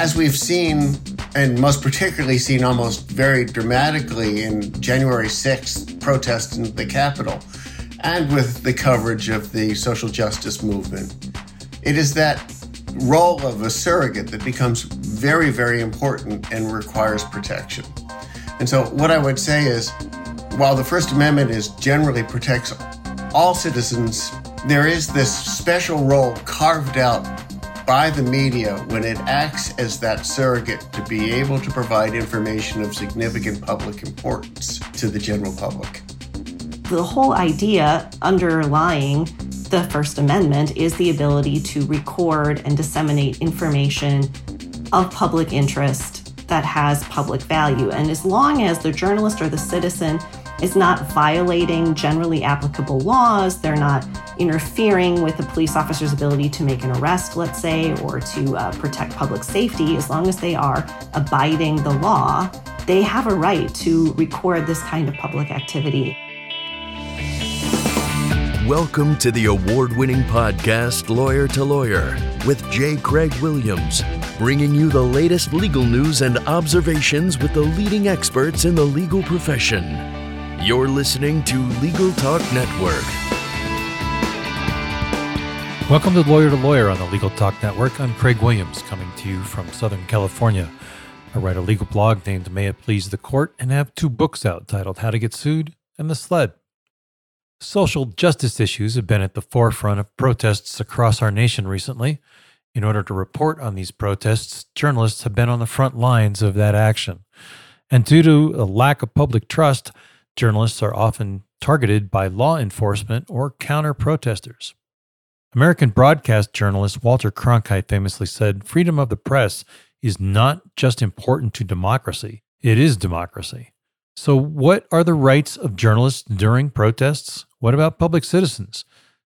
as we've seen, and most particularly seen almost very dramatically in January 6th protests in the Capitol, and with the coverage of the social justice movement, it is that role of a surrogate that becomes very, very important and requires protection. And so, what I would say is, while the First Amendment is generally protects all citizens, there is this special role carved out by the media when it acts as that surrogate to be able to provide information of significant public importance to the general public. The whole idea underlying the First Amendment is the ability to record and disseminate information of public interest that has public value. And as long as the journalist or the citizen is not violating generally applicable laws, they're not interfering with a police officer's ability to make an arrest, let's say, or to uh, protect public safety, as long as they are abiding the law, they have a right to record this kind of public activity. Welcome to the award winning podcast, Lawyer to Lawyer, with J. Craig Williams, bringing you the latest legal news and observations with the leading experts in the legal profession. You're listening to Legal Talk Network. Welcome to Lawyer to Lawyer on the Legal Talk Network. I'm Craig Williams, coming to you from Southern California. I write a legal blog named May It Please the Court and have two books out titled How to Get Sued and The Sled. Social justice issues have been at the forefront of protests across our nation recently. In order to report on these protests, journalists have been on the front lines of that action. And due to a lack of public trust, journalists are often targeted by law enforcement or counter protesters. American broadcast journalist Walter Cronkite famously said freedom of the press is not just important to democracy, it is democracy. So, what are the rights of journalists during protests? What about public citizens?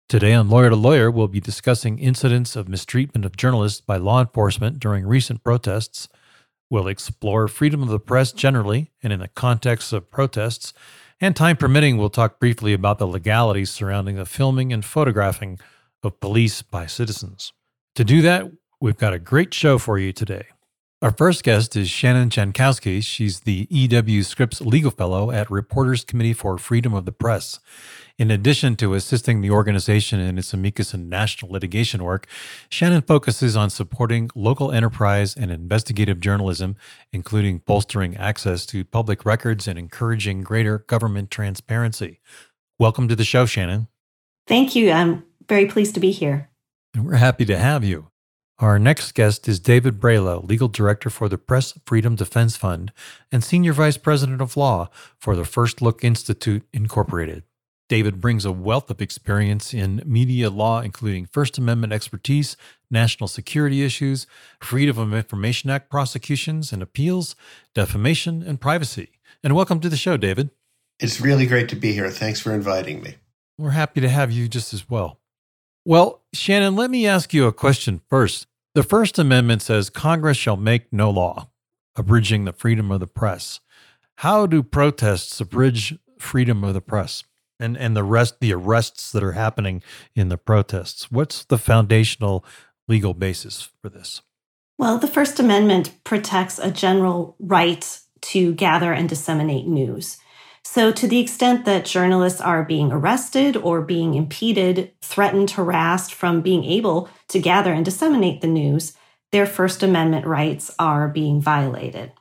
Today on Lawyer to Lawyer, we'll be discussing incidents of mistreatment of journalists by law enforcement during recent protests. We'll explore freedom of the press generally and in the context of protests. And time permitting, we'll talk briefly about the legalities surrounding the filming and photographing of police by citizens. To do that, we've got a great show for you today. Our first guest is Shannon Jankowski. She's the EW Scripps Legal Fellow at Reporters Committee for Freedom of the Press. In addition to assisting the organization in its amicus and national litigation work, Shannon focuses on supporting local enterprise and investigative journalism, including bolstering access to public records and encouraging greater government transparency. Welcome to the show, Shannon. Thank you. I'm very pleased to be here. And we're happy to have you. Our next guest is David Bralow, Legal Director for the Press Freedom Defense Fund and Senior Vice President of Law for the First Look Institute, Incorporated. David brings a wealth of experience in media law, including First Amendment expertise, national security issues, Freedom of Information Act prosecutions and appeals, defamation, and privacy. And welcome to the show, David. It's really great to be here. Thanks for inviting me. We're happy to have you just as well. Well, Shannon, let me ask you a question first. The First Amendment says Congress shall make no law abridging the freedom of the press. How do protests abridge freedom of the press? And and the rest the arrests that are happening in the protests. What's the foundational legal basis for this? Well the first amendment protects a general right to gather and disseminate news. So to the extent that journalists are being arrested or being impeded threatened harassed from being able to gather and disseminate the news their first amendment rights are being violated.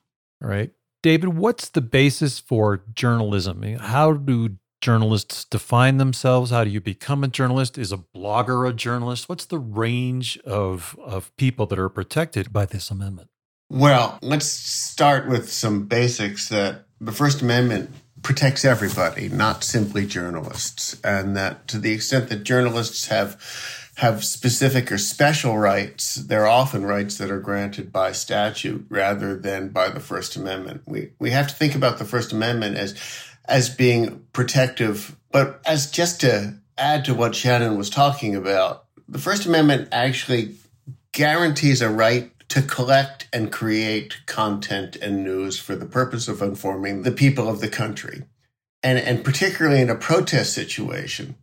All right. David what's the basis for journalism? How do journalists define themselves? How do you become a journalist? Is a blogger a journalist? What's the range of, of people that are protected by this amendment? Well, let's start with some basics that the First Amendment protects everybody, not simply journalists. And that to the extent that journalists have have specific or special rights, they're often rights that are granted by statute rather than by the First Amendment. We we have to think about the First Amendment as as being protective. But as just to add to what Shannon was talking about, the First Amendment actually guarantees a right to collect and create content and news for the purpose of informing the people of the country. And, and particularly in a protest situation,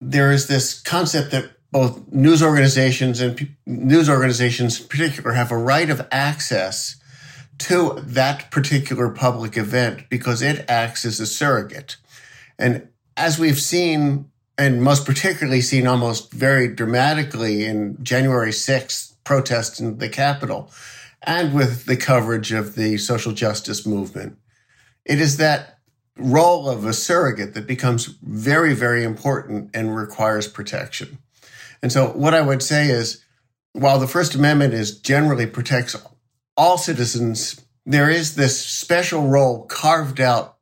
there is this concept that both news organizations and p- news organizations in particular have a right of access to that particular public event because it acts as a surrogate. And as we've seen, and most particularly seen almost very dramatically in January 6th protests in the Capitol, and with the coverage of the social justice movement, it is that role of a surrogate that becomes very, very important and requires protection. And so, what I would say is, while the First Amendment is generally protects all citizens, there is this special role carved out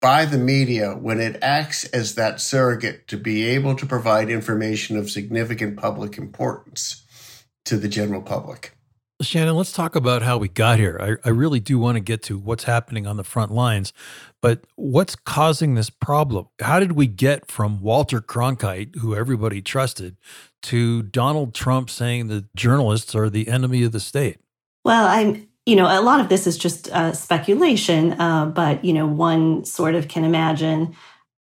by the media when it acts as that surrogate to be able to provide information of significant public importance to the general public. Shannon, let's talk about how we got here. I, I really do want to get to what's happening on the front lines, but what's causing this problem? How did we get from Walter Cronkite, who everybody trusted, to Donald Trump saying that journalists are the enemy of the state? Well, I'm, you know, a lot of this is just uh, speculation, uh, but, you know, one sort of can imagine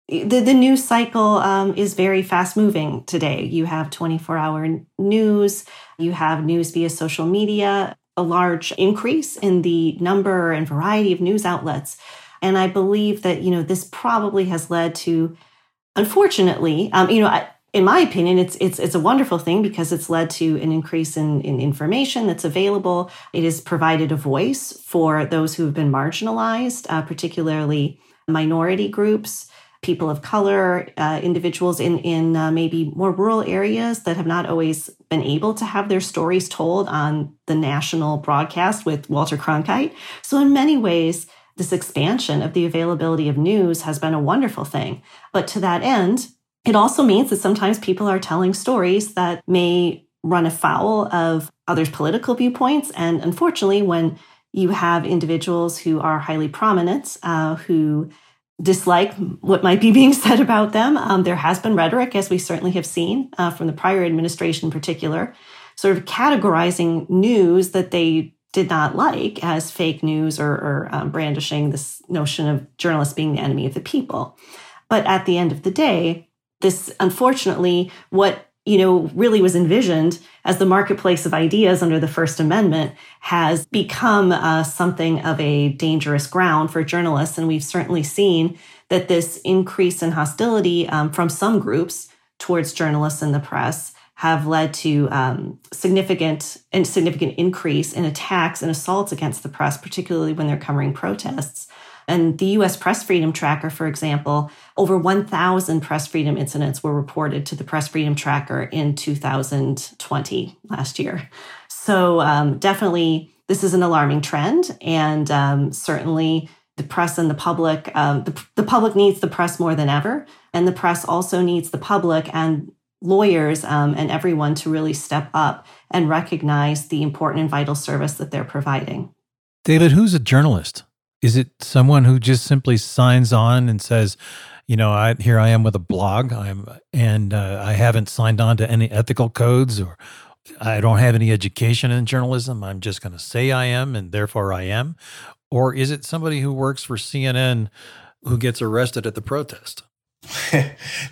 the, the news cycle um, is very fast moving today. You have 24 hour news, you have news via social media, a large increase in the number and variety of news outlets. And I believe that, you know, this probably has led to, unfortunately, um, you know, I, in my opinion, it's it's it's a wonderful thing because it's led to an increase in, in information that's available. It has provided a voice for those who have been marginalized, uh, particularly minority groups people of color, uh, individuals in in uh, maybe more rural areas that have not always been able to have their stories told on the national broadcast with Walter Cronkite. So in many ways, this expansion of the availability of news has been a wonderful thing. But to that end, it also means that sometimes people are telling stories that may run afoul of others' political viewpoints. And unfortunately, when you have individuals who are highly prominent, uh, who dislike what might be being said about them. Um, there has been rhetoric, as we certainly have seen uh, from the prior administration in particular, sort of categorizing news that they did not like as fake news or, or um, brandishing this notion of journalists being the enemy of the people. But at the end of the day, this unfortunately, what you know, really was envisioned as the marketplace of ideas under the First Amendment has become uh, something of a dangerous ground for journalists. And we've certainly seen that this increase in hostility um, from some groups towards journalists and the press have led to um, significant and significant increase in attacks and assaults against the press, particularly when they're covering protests. And the US Press Freedom Tracker, for example, over 1,000 press freedom incidents were reported to the Press Freedom Tracker in 2020, last year. So, um, definitely, this is an alarming trend. And um, certainly, the press and the public, um, the, the public needs the press more than ever. And the press also needs the public and lawyers um, and everyone to really step up and recognize the important and vital service that they're providing. David, who's a journalist? Is it someone who just simply signs on and says, you know, I here I am with a blog, I'm and uh, I haven't signed on to any ethical codes or I don't have any education in journalism. I'm just going to say I am and therefore I am. Or is it somebody who works for CNN who gets arrested at the protest?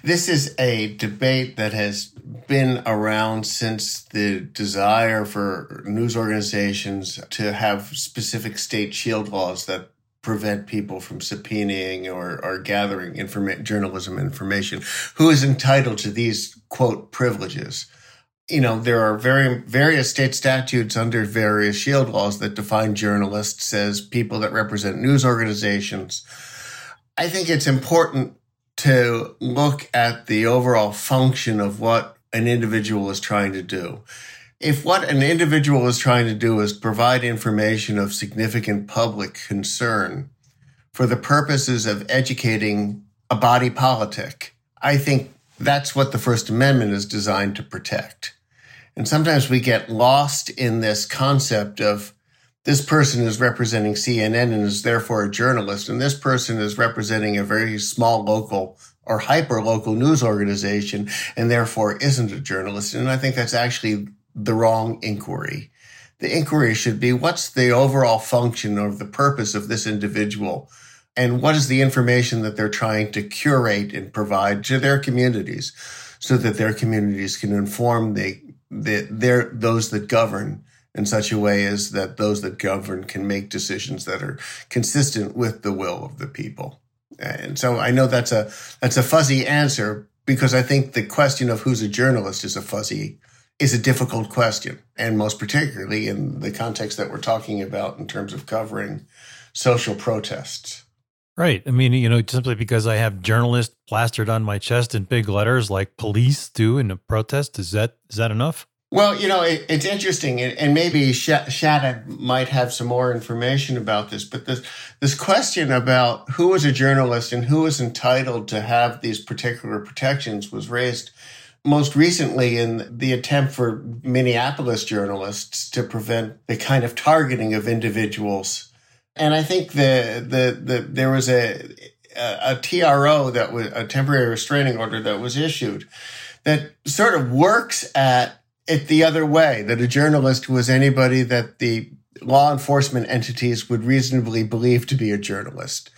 this is a debate that has been around since the desire for news organizations to have specific state shield laws that prevent people from subpoenaing or, or gathering informa- journalism information. Who is entitled to these quote privileges? You know, there are very various state statutes under various shield laws that define journalists as people that represent news organizations. I think it's important to look at the overall function of what an individual is trying to do. If what an individual is trying to do is provide information of significant public concern for the purposes of educating a body politic, I think that's what the First Amendment is designed to protect. And sometimes we get lost in this concept of this person is representing CNN and is therefore a journalist, and this person is representing a very small local or hyper local news organization and therefore isn't a journalist. And I think that's actually the wrong inquiry. The inquiry should be what's the overall function or the purpose of this individual? And what is the information that they're trying to curate and provide to their communities? so that their communities can inform the, the their those that govern in such a way as that those that govern can make decisions that are consistent with the will of the people. And so I know that's a that's a fuzzy answer because I think the question of who's a journalist is a fuzzy is a difficult question and most particularly in the context that we're talking about in terms of covering social protests. Right. I mean, you know, simply because I have journalist plastered on my chest in big letters like police do in a protest, is that is that enough? Well, you know, it, it's interesting, and, maybe Sh- might have some more information about this. But this this question about who is a journalist and who is entitled to have these particular protections was raised most recently in the attempt for Minneapolis journalists to prevent the kind of targeting of individuals. And I think the the, the there was a, a, a TRO that was a temporary restraining order that was issued that sort of works at it the other way that a journalist was anybody that the law enforcement entities would reasonably believe to be a journalist.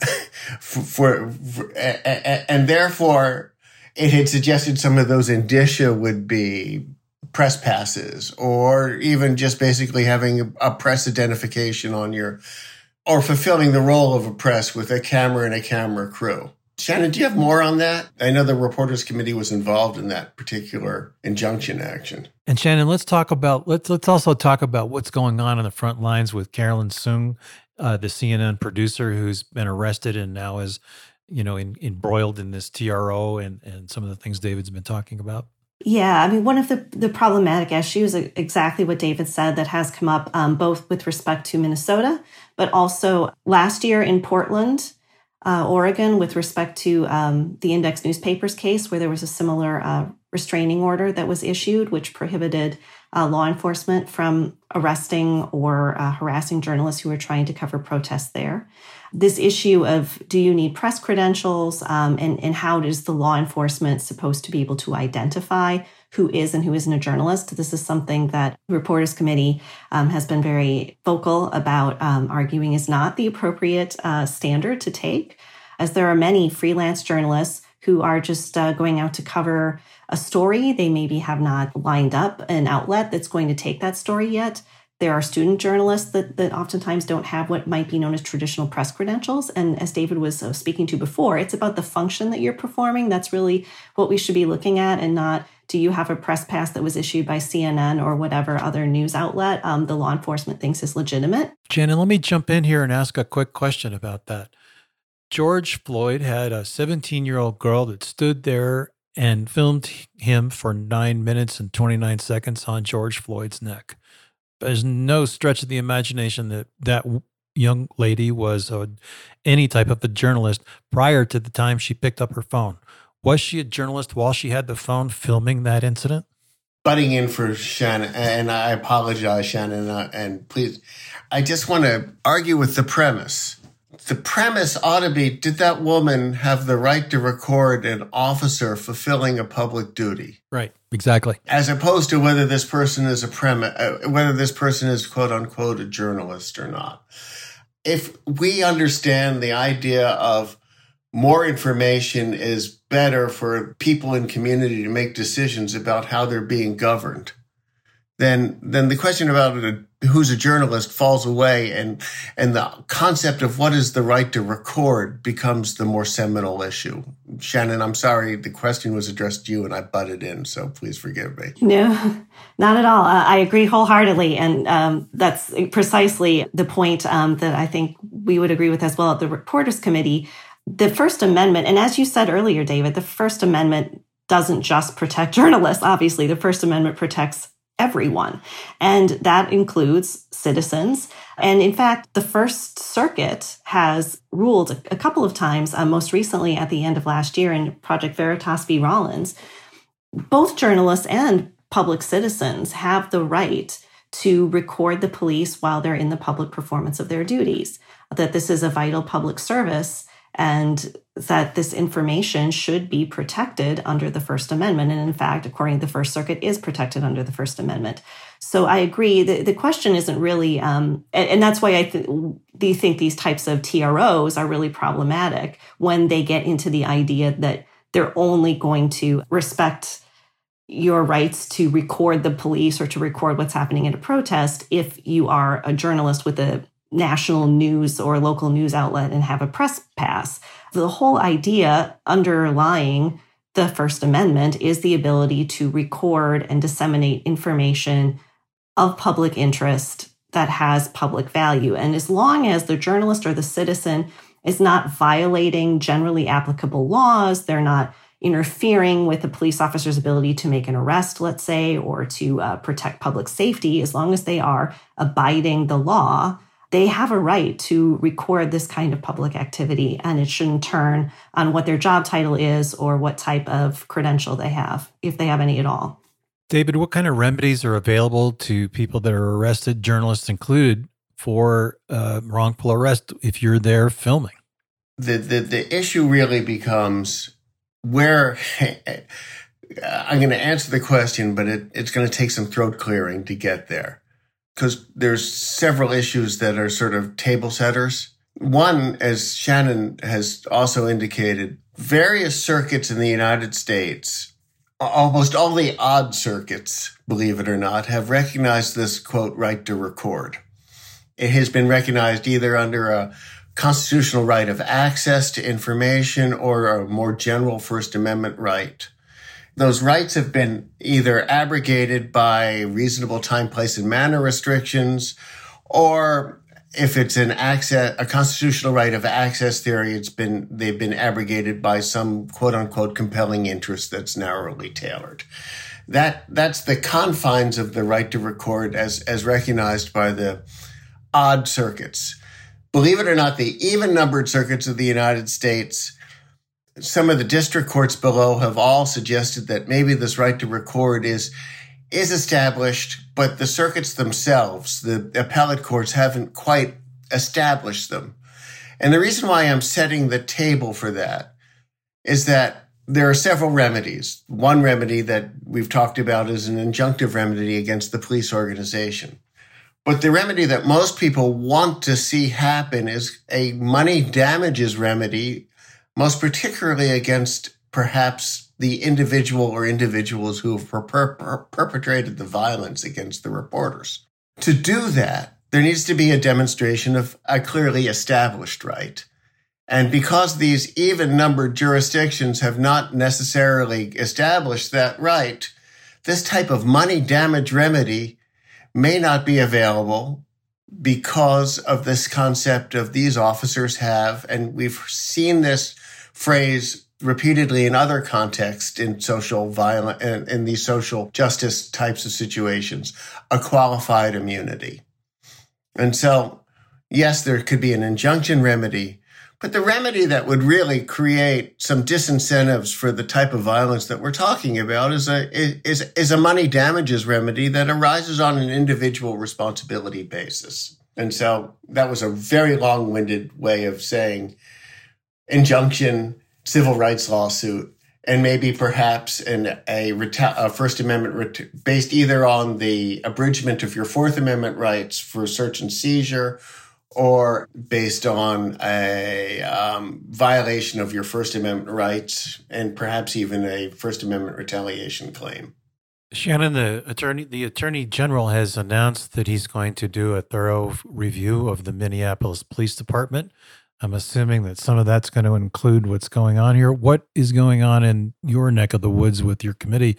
for, for, for, and therefore it had suggested some of those indicia would be press passes or even just basically having a press identification on your or fulfilling the role of a press with a camera and a camera crew. Shannon, do you have more on that? I know the Reporters Committee was involved in that particular injunction action. And Shannon, let's talk about let's let's also talk about what's going on on the front lines with Carolyn Sung, uh, the CNN producer who's been arrested and now is, you know, in, embroiled in this TRO and and some of the things David's been talking about. Yeah, I mean, one of the, the problematic issues, exactly what David said, that has come up um, both with respect to Minnesota, but also last year in Portland, uh, Oregon with respect to um, the Index newspapers case, where there was a similar uh, restraining order that was issued, which prohibited uh, law enforcement from arresting or uh, harassing journalists who were trying to cover protests there. This issue of do you need press credentials um, and, and how is the law enforcement supposed to be able to identify who is and who isn't a journalist. This is something that the Reporters Committee um, has been very vocal about um, arguing is not the appropriate uh, standard to take, as there are many freelance journalists who are just uh, going out to cover a story. They maybe have not lined up an outlet that's going to take that story yet. There are student journalists that, that oftentimes don't have what might be known as traditional press credentials. And as David was uh, speaking to before, it's about the function that you're performing. That's really what we should be looking at and not do you have a press pass that was issued by CNN or whatever other news outlet um, the law enforcement thinks is legitimate? Shannon, let me jump in here and ask a quick question about that. George Floyd had a 17 year old girl that stood there and filmed him for nine minutes and 29 seconds on George Floyd's neck. There's no stretch of the imagination that that young lady was a, any type of a journalist prior to the time she picked up her phone. Was she a journalist while she had the phone filming that incident? Butting in for Shannon, and I apologize, Shannon, uh, and please, I just want to argue with the premise. The premise ought to be Did that woman have the right to record an officer fulfilling a public duty? Right, exactly. As opposed to whether this person is a premise, uh, whether this person is quote unquote a journalist or not. If we understand the idea of more information is better for people in community to make decisions about how they're being governed, then then the question about who's a journalist falls away, and and the concept of what is the right to record becomes the more seminal issue. Shannon, I'm sorry, the question was addressed to you, and I butted in, so please forgive me. No, not at all. Uh, I agree wholeheartedly, and um, that's precisely the point um, that I think we would agree with as well at the Reporters Committee the First Amendment, and as you said earlier, David, the First Amendment doesn't just protect journalists. Obviously, the First Amendment protects everyone, and that includes citizens. And in fact, the First Circuit has ruled a couple of times, uh, most recently at the end of last year in Project Veritas v. Rollins. Both journalists and public citizens have the right to record the police while they're in the public performance of their duties, that this is a vital public service and that this information should be protected under the First Amendment. And in fact, according to the First Circuit, is protected under the First Amendment. So I agree. The, the question isn't really, um, and, and, that's why I th- think these types of TROs are really problematic when they get into the idea that they're only going to respect your rights to record the police or to record what's happening at a protest if you are a journalist with a national news or local news outlet and have a press pass. The whole idea underlying the First Amendment is the ability to record and disseminate information of public interest that has public value. And as long as the journalist or the citizen is not violating generally applicable laws, they're not interfering with the police officer's ability to make an arrest, let's say, or to uh, protect public safety, as long as they are abiding the law, they have a right to record this kind of public activity. And it shouldn't turn on what their job title is or what type of credential they have, if they have any at all. David, what kind of remedies are available to people that are arrested, journalists included, for uh, wrongful arrest if you're there filming? The, the, the issue really becomes where I'm going to answer the question, but it, it's going to take some throat clearing to get there because there's several issues that are sort of table setters. One, as Shannon has also indicated, various circuits in the United States, almost all the odd circuits, believe it or not, have recognized this quote right to record. It has been recognized either under a constitutional right of access to information or a more general First Amendment right. Those rights have been either abrogated by reasonable time, place, and manner restrictions, or if it's an access, a constitutional right of access theory, it's been, they've been abrogated by some quote unquote compelling interest that's narrowly tailored. That, that's the confines of the right to record as, as recognized by the odd circuits believe it or not, the even numbered circuits of the United States, some of the district courts below have all suggested that maybe this right to record is is established, but the circuits themselves, the appellate courts haven't quite established them. And the reason why I'm setting the table for that is that there are several remedies. One remedy that we've talked about is an injunctive remedy against the police organization. But the remedy that most people want to see happen is a money damages remedy, most particularly against perhaps the individual or individuals who have per- per- perpetrated the violence against the reporters. To do that, there needs to be a demonstration of a clearly established right. And because these even numbered jurisdictions have not necessarily established that right, this type of money damage remedy may not be available because of this concept of these officers have, and we've seen this phrase repeatedly in other contexts in social violence in, in these social justice types of situations, a qualified immunity. And so, yes, there could be an injunction remedy but the remedy that would really create some disincentives for the type of violence that we're talking about is a is is a money damages remedy that arises on an individual responsibility basis. And so that was a very long-winded way of saying injunction, civil rights lawsuit, and maybe perhaps an, a, a First Amendment ret- based either on the abridgment of your Fourth Amendment rights for search and seizure or based on a um, violation of your First Amendment rights and perhaps even a First Amendment retaliation claim. Shannon, the attorney, the attorney general has announced that he's going to do a thorough review of the Minneapolis Police Department. I'm assuming that some of that's going to include what's going on here. What is going on in your neck of the woods with your committee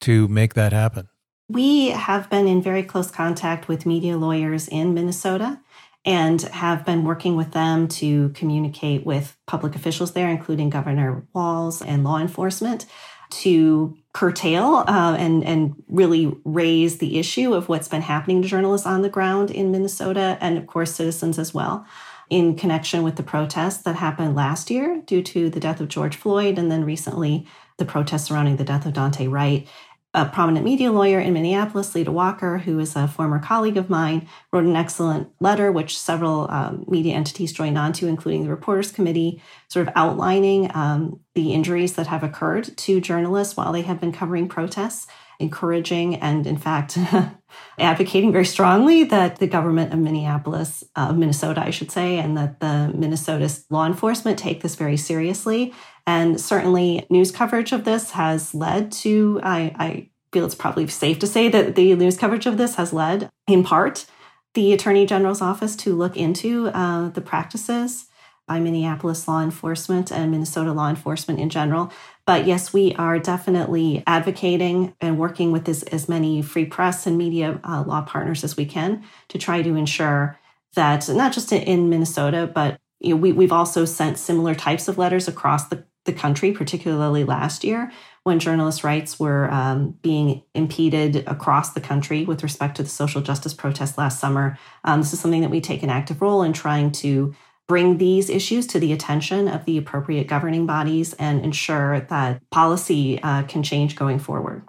to make that happen? We have been in very close contact with media lawyers in Minnesota and have been working with them to communicate with public officials there, including Governor Walz and law enforcement, to curtail uh, and and really raise the issue of what's been happening to journalists on the ground in Minnesota, and of course citizens as well. In connection with the protests that happened last year due to the death of George Floyd, and then recently the protests surrounding the death of Daunte Wright, a prominent media lawyer in Minneapolis, Leita Walker, who is a former colleague of mine, wrote an excellent letter, which several um, media entities joined onto, including the Reporters Committee, sort of outlining um, the injuries that have occurred to journalists while they have been covering protests, encouraging and, in fact, advocating very strongly that the government of Minneapolis, uh, Minnesota, I should say, and that the Minnesota law enforcement take this very seriously And certainly, news coverage of this has led to, I, I feel it's probably safe to say that the news coverage of this has led, in part, the Attorney General's office to look into uh, the practices by Minneapolis law enforcement and Minnesota law enforcement in general. But yes, we are definitely advocating and working with as, as many free press and media uh, law partners as we can to try to ensure that not just in Minnesota, but you know, we, we've also sent similar types of letters across the, the country, particularly last year when journalist rights were um, being impeded across the country with respect to the social justice protests last summer. Um, this is something that we take an active role in trying to bring these issues to the attention of the appropriate governing bodies and ensure that policy uh, can change going forward.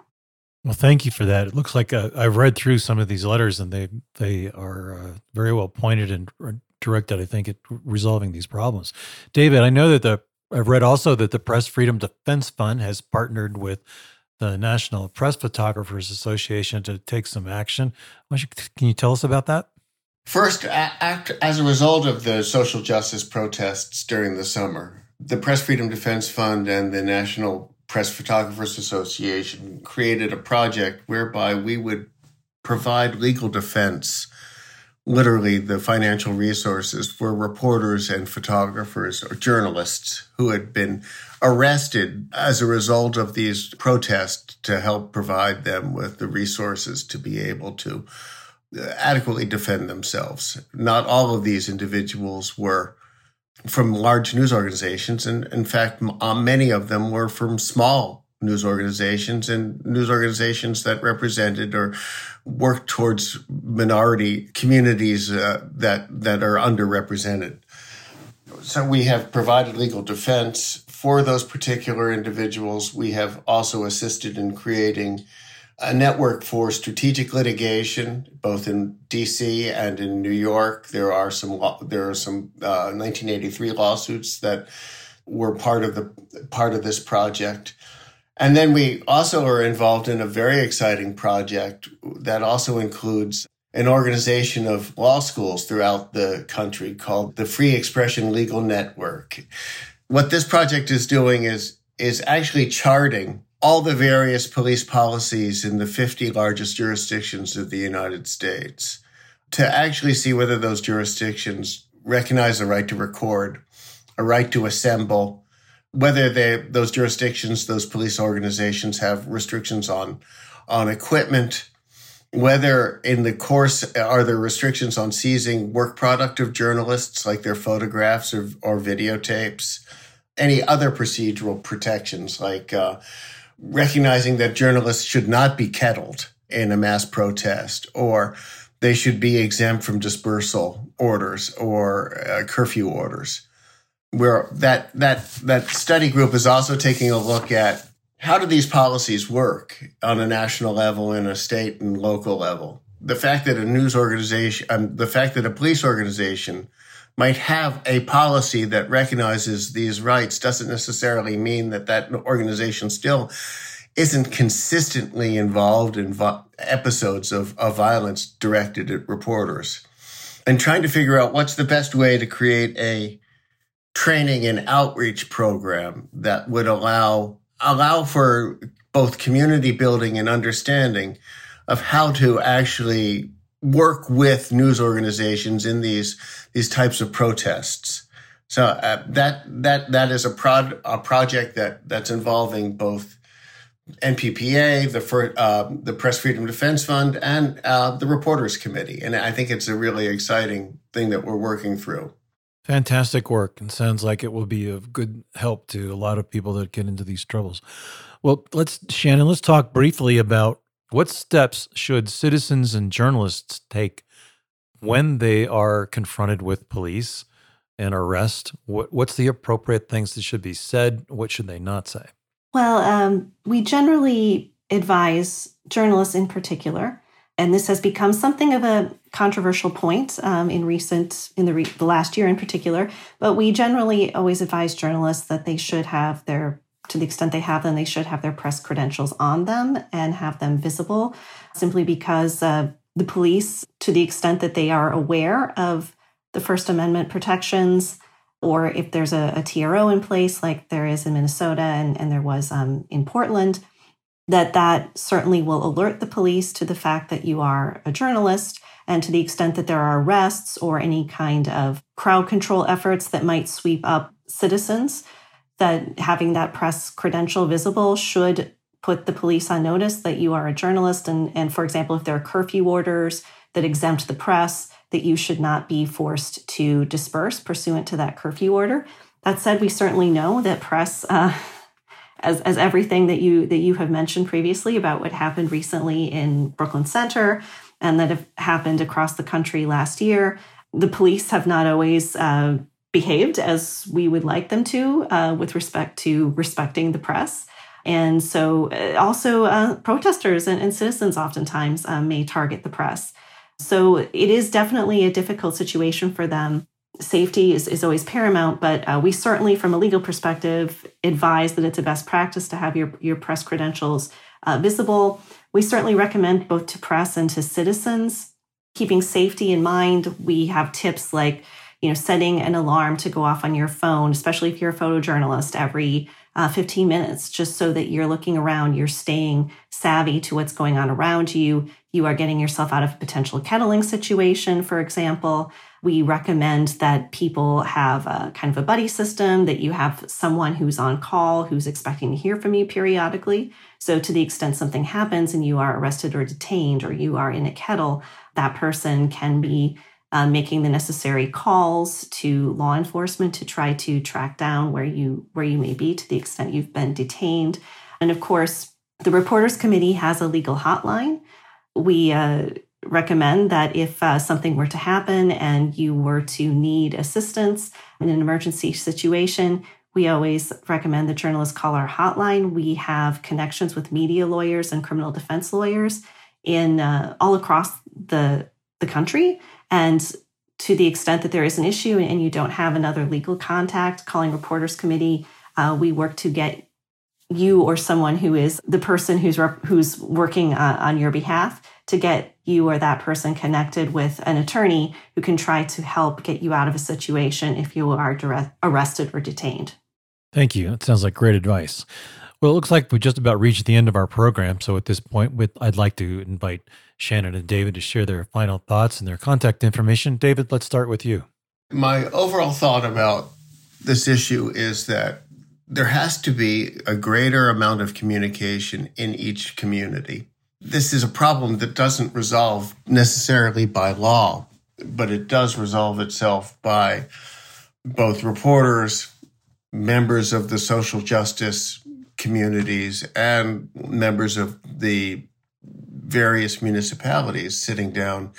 Well, thank you for that. It looks like uh, I've read through some of these letters, and they they are uh, very well pointed and directed. I think at resolving these problems. David, I know that the I've read also that the Press Freedom Defense Fund has partnered with the National Press Photographers Association to take some action. Can you tell us about that? First, as a result of the social justice protests during the summer, the Press Freedom Defense Fund and the National Press Photographers Association created a project whereby we would provide legal defense, literally the financial resources for reporters and photographers or journalists who had been arrested as a result of these protests to help provide them with the resources to be able to adequately defend themselves. Not all of these individuals were from large news organizations, and in fact, uh, many of them were from small news organizations and news organizations that represented or worked towards minority communities uh, that that are underrepresented. So we have provided legal defense for those particular individuals. We have also assisted in creating a network for strategic litigation, both in D.C. and in New York. There are some there are some uh, 1983 lawsuits that were part of the part of this project. And then we also are involved in a very exciting project that also includes an organization of law schools throughout the country called the Free Expression Legal Network. What this project is doing is is actually charting all the various police policies in the 50 largest jurisdictions of the United States to actually see whether those jurisdictions recognize a right to record, a right to assemble, whether they, those jurisdictions, those police organizations have restrictions on, on equipment, whether in the course are there restrictions on seizing work product of journalists like their photographs or, or videotapes, any other procedural protections like uh, recognizing that journalists should not be kettled in a mass protest or they should be exempt from dispersal orders or uh, curfew orders. Where that that that study group is also taking a look at how do these policies work on a national level and a state and local level the fact that a news organization um, the fact that a police organization might have a policy that recognizes these rights doesn't necessarily mean that that organization still isn't consistently involved in vo- episodes of, of violence directed at reporters. And trying to figure out what's the best way to create a training and outreach program that would allow allow for both community building and understanding of how to actually work with news organizations in these these types of protests. So uh, that that that is a prod a project that that's involving both NPPA, the uh, the Press Freedom Defense Fund, and uh, the Reporters Committee, and I think it's a really exciting thing that we're working through. Fantastic work, and sounds like it will be of good help to a lot of people that get into these troubles. Well, let's Shannon, let's talk briefly about what steps should citizens and journalists take when they are confronted with police and arrest? What, what's the appropriate things that should be said? What should they not say? Well, um, we generally advise journalists in particular, and this has become something of a controversial point um, in recent, in the, re- the last year in particular. But we generally always advise journalists that they should have their to the extent they have them, they should have their press credentials on them and have them visible, simply because uh, the police, to the extent that they are aware of the First Amendment protections, or if there's a, a TRO in place, like there is in Minnesota and, and there was um, in Portland, that that certainly will alert the police to the fact that you are a journalist and to the extent that there are arrests or any kind of crowd control efforts that might sweep up citizens that having that press credential visible should put the police on notice that you are a journalist. And, and for example if there are curfew orders that exempt the press that you should not be forced to disperse pursuant to that curfew order. That said we certainly know that press uh, as, as everything that you that you have mentioned previously about what happened recently in brooklyn center and that have happened across the country last year the police have not always uh, behaved as we would like them to uh, with respect to respecting the press. And so, uh, also, uh, protesters and, and, citizens oftentimes uh, may target the press. So, it is definitely a difficult situation for them. Safety is, is always paramount, but uh, we certainly, from a legal perspective, advise that it's a best practice to have your, your press credentials uh, visible. We certainly recommend both to press and to citizens. Keeping safety in mind, we have tips like you know, setting an alarm to go off on your phone, especially if you're a photojournalist, every uh, 15 minutes, just so that you're looking around, you're staying savvy to what's going on around you. You are getting yourself out of a potential kettling situation, for example. We recommend that people have a kind of a buddy system, that you have someone who's on call, who's expecting to hear from you periodically. So, to the extent something happens and you are arrested or detained, or you are in a kettle, that person can be uh, making the necessary calls to law enforcement to try to track down where you where you may be to the extent you've been detained. And of course, the Reporters Committee has a legal hotline. We uh, recommend that if uh, something were to happen and you were to need assistance in an emergency situation, we always recommend the journalists call our hotline. We have connections with media lawyers and criminal defense lawyers in uh, all across the the country and to the extent that there is an issue and you don't have another legal contact, calling reporters committee, uh, we work to get you or someone who is the person who's rep- who's working uh, on your behalf to get you or that person connected with an attorney who can try to help get you out of a situation if you are direct- arrested or detained. Thank you. That sounds like great advice. Well, it looks like we just about reached the end of our program. So at this point, with I'd like to invite Shannon and David to share their final thoughts and their contact information. David, let's start with you. My overall thought about this issue is that there has to be a greater amount of communication in each community. This is a problem that doesn't resolve necessarily by law, but it does resolve itself by both reporters, members of the social justice communities, and members of the various municipalities sitting down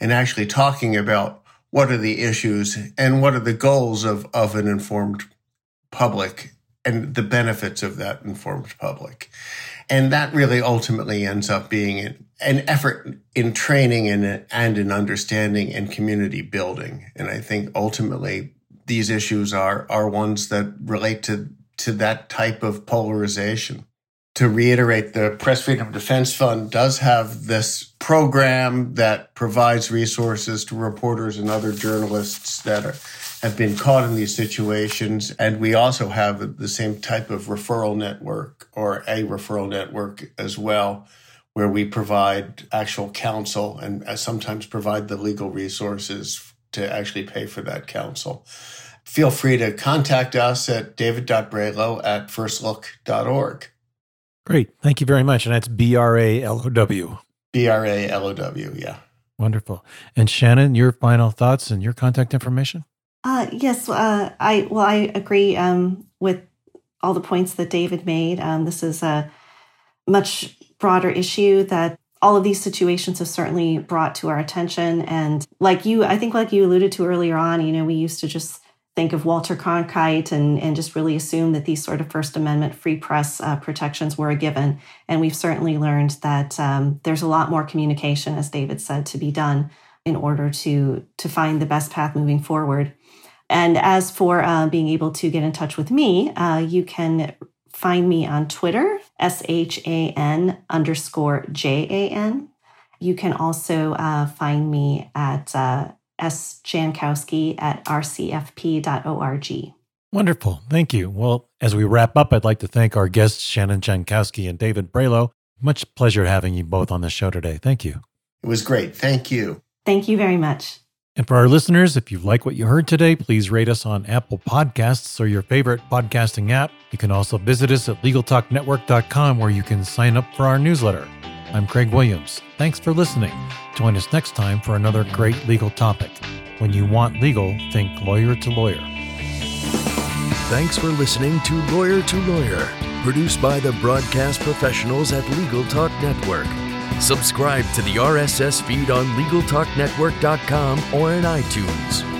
and actually talking about what are the issues and what are the goals of, of an informed public and the benefits of that informed public. And that really ultimately ends up being an, an effort in training and, and in understanding and community building. And I think ultimately these issues are, are ones that relate to, to that type of polarization to reiterate, the Press Freedom Defense Fund does have this program that provides resources to reporters and other journalists that are, have been caught in these situations. And we also have the same type of referral network or a referral network as well, where we provide actual counsel and uh, sometimes provide the legal resources to actually pay for that counsel. Feel free to contact us at david.bralow at firstlook.org. Great. Thank you very much. And that's B R A L O W. B R A L O W. Yeah. Wonderful. And Shannon, your final thoughts and your contact information? Uh, yes. Uh, I well, I agree um, with all the points that David made. Um, this is a much broader issue that all of these situations have certainly brought to our attention. And like you, I think, like you alluded to earlier on, you know, we used to just think of Walter Cronkite and, and just really assume that these sort of First Amendment free press uh, protections were a given. And we've certainly learned that um, there's a lot more communication, as David said, to be done in order to, to find the best path moving forward. And as for uh, being able to get in touch with me, uh, you can find me on Twitter, S H A N underscore J A N. You can also uh, find me at uh, sjankowski at rcfp.org. Wonderful. Thank you. Well, as we wrap up, I'd like to thank our guests, Shannon Jankowski and David Bralow. Much pleasure having you both on the show today. Thank you. It was great. Thank you. Thank you very much. And for our listeners, if you like what you heard today, please rate us on Apple Podcasts or your favorite podcasting app. You can also visit us at LegalTalkNetwork.com where you can sign up for our newsletter. I'm Craig Williams. Thanks for listening. Join us next time for another great legal topic. When you want legal, think lawyer to lawyer. Thanks for listening to Lawyer to Lawyer, produced by the broadcast professionals at Legal Talk Network. Subscribe to the RSS feed on LegalTalkNetwork.com or in iTunes.